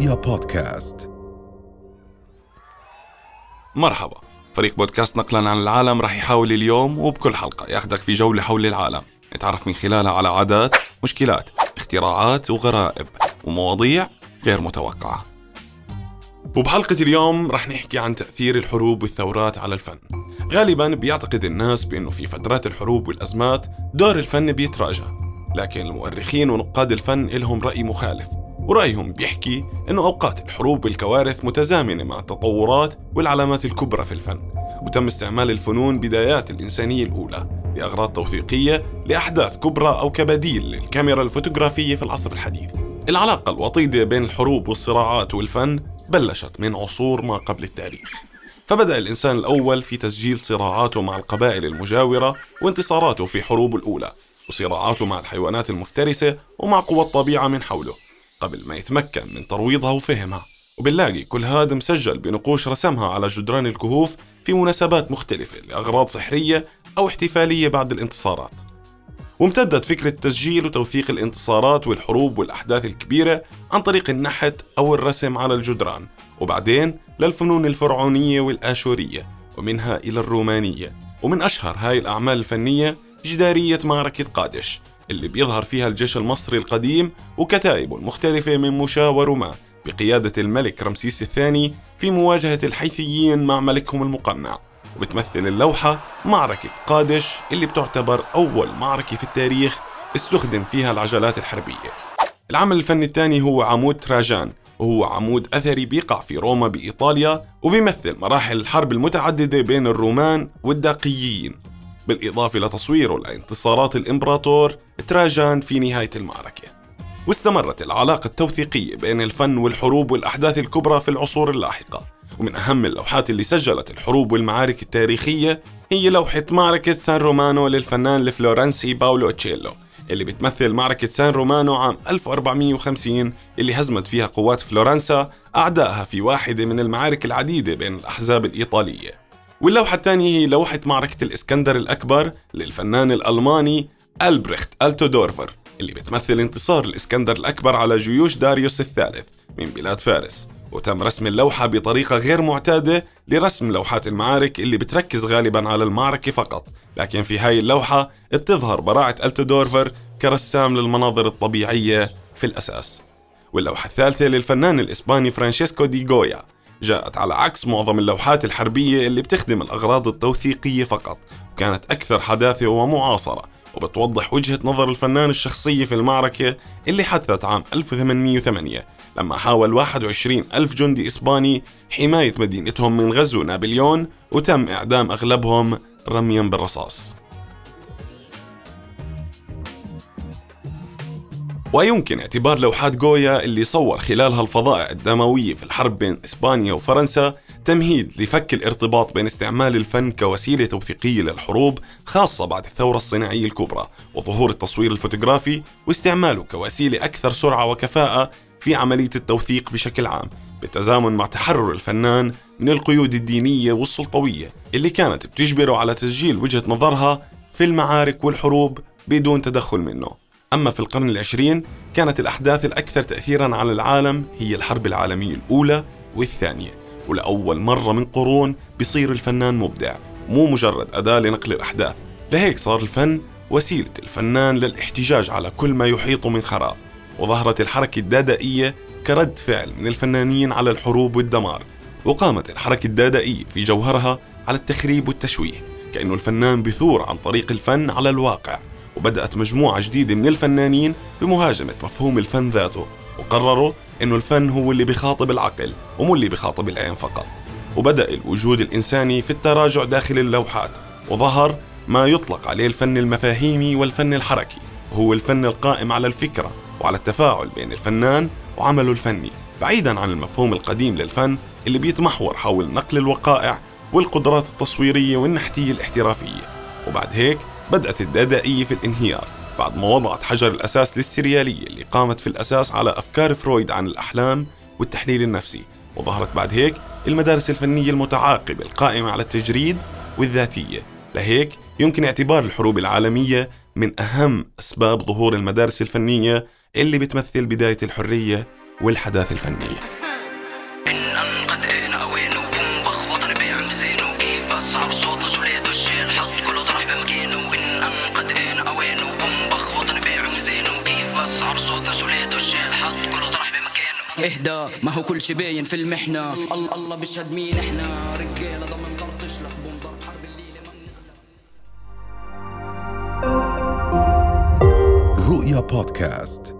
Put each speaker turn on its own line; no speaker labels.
رؤيا بودكاست.
مرحبا. فريق بودكاست نقلا عن العالم رح يحاول اليوم وبكل حلقة ياخدك في جولة حول العالم. نتعرف من خلالها على عادات مشكلات اختراعات وغرائب ومواضيع غير متوقعة. وبحلقة اليوم رح نحكي عن تأثير الحروب والثورات على الفن. غالبا بيعتقد الناس بأنه في فترات الحروب والأزمات دور الفن بيتراجع لكن المؤرخين ونقاد الفن لهم رأي مخالف. ورأيهم بيحكي أنه أوقات الحروب والكوارث متزامنة مع التطورات والعلامات الكبرى في الفن وتم استعمال الفنون بدايات الإنسانية الأولى لأغراض توثيقية لأحداث كبرى أو كبديل للكاميرا الفوتوغرافية في العصر الحديث. العلاقة الوطيدة بين الحروب والصراعات والفن بلشت من عصور ما قبل التاريخ. فبدأ الإنسان الأول في تسجيل صراعاته مع القبائل المجاورة وانتصاراته في حروب الأولى وصراعاته مع الحيوانات المفترسة ومع قوى الطبيعة من حوله. قبل ما يتمكن من ترويضها وفهمها. وبنلاقي كل هذا مسجل بنقوش رسمها على جدران الكهوف في مناسبات مختلفة لأغراض سحرية أو احتفالية بعد الانتصارات. وامتدت فكرة تسجيل وتوثيق الانتصارات والحروب والأحداث الكبيرة عن طريق النحت أو الرسم على الجدران وبعدين للفنون الفرعونية والآشورية ومنها إلى الرومانية. ومن أشهر هاي الأعمال الفنية جدارية معركة قادش. اللي بيظهر فيها الجيش المصري القديم وكتائبه المختلفة من مشاة ورماة بقيادة الملك رمسيس الثاني في مواجهة الحيثيين مع ملكهم المقنع. وبتمثل اللوحة معركة قادش اللي بتعتبر أول معركة في التاريخ استخدم فيها العجلات الحربية. العمل الفني الثاني هو عمود تراجان وهو عمود أثري بيقع في روما بإيطاليا وبيمثل مراحل الحرب المتعددة بين الرومان والداقيين. بالإضافة لتصويره لانتصارات الإمبراطور تراجان في نهاية المعركة. واستمرت العلاقة التوثيقية بين الفن والحروب والأحداث الكبرى في العصور اللاحقة. ومن أهم اللوحات اللي سجلت الحروب والمعارك التاريخية هي لوحة معركة سان رومانو للفنان الفلورنسي باولو أوتشيلو اللي بتمثل معركة سان رومانو عام 1450 اللي هزمت فيها قوات فلورنسا أعدائها في واحدة من المعارك العديدة بين الأحزاب الإيطالية. واللوحة الثانية هي لوحة معركة الإسكندر الأكبر للفنان الألماني ألبريخت ألتودورفر اللي بتمثل انتصار الإسكندر الأكبر على جيوش داريوس الثالث من بلاد فارس. وتم رسم اللوحة بطريقة غير معتادة لرسم لوحات المعارك اللي بتركز غالبا على المعركة فقط. لكن في هاي اللوحة بتظهر براعة ألتودورفر كرسام للمناظر الطبيعية في الأساس. واللوحة الثالثة للفنان الإسباني فرانشيسكو دي جويا جاءت على عكس معظم اللوحات الحربية اللي بتخدم الأغراض التوثيقية فقط. وكانت أكثر حداثة ومعاصرة وبتوضح وجهة نظر الفنان الشخصية في المعركة اللي حدثت عام 1808 لما حاول 21 ألف جندي إسباني حماية مدينتهم من غزو نابليون وتم إعدام أغلبهم رميا بالرصاص. ويمكن اعتبار لوحات جويا اللي صور خلالها الفظائع الدموية في الحرب بين إسبانيا وفرنسا تمهيد لفك الارتباط بين استعمال الفن كوسيلة توثيقية للحروب خاصة بعد الثورة الصناعية الكبرى وظهور التصوير الفوتوغرافي واستعماله كوسيلة أكثر سرعة وكفاءة في عملية التوثيق بشكل عام بالتزامن مع تحرر الفنان من القيود الدينية والسلطوية اللي كانت بتجبره على تسجيل وجهة نظرها في المعارك والحروب بدون تدخل منه. أما في القرن العشرين كانت الأحداث الأكثر تأثيرا على العالم هي الحرب العالمية الأولى والثانية. ولأول مرة من قرون بيصير الفنان مبدع مو مجرد أداة لنقل الأحداث. لهيك صار الفن وسيلة الفنان للاحتجاج على كل ما يحيطه من خراب وظهرت الحركة الدادائية كرد فعل من الفنانين على الحروب والدمار. وقامت الحركة الدادائية في جوهرها على التخريب والتشويه كأنه الفنان بثور عن طريق الفن على الواقع. وبدأت مجموعة جديدة من الفنانين بمهاجمة مفهوم الفن ذاته وقرروا إنه الفن هو اللي بيخاطب العقل ومو اللي بيخاطب العين فقط. وبدأ الوجود الإنساني في التراجع داخل اللوحات وظهر ما يطلق عليه الفن المفاهيمي والفن الحركي وهو الفن القائم على الفكرة وعلى التفاعل بين الفنان وعمله الفني بعيدا عن المفهوم القديم للفن اللي بيتمحور حول نقل الوقائع والقدرات التصويرية والنحتية الاحترافية. وبعد هيك بدأت الدادائية في الانهيار بعد ما وضعت حجر الأساس للسريالية اللي قامت في الأساس على أفكار فرويد عن الأحلام والتحليل النفسي وظهرت بعد هيك المدارس الفنية المتعاقبة القائمة على التجريد والذاتية. لهيك يمكن اعتبار الحروب العالمية من أهم أسباب ظهور المدارس الفنية اللي بتمثل بداية الحرية
والحداثة الفنية.
اهدى ما هو كل شي باين في المحنة. الله الله بيشهد مين إحنا. رجالة ضمن طرطش لك ضرب حرب الليلة
رؤيا بودكاست.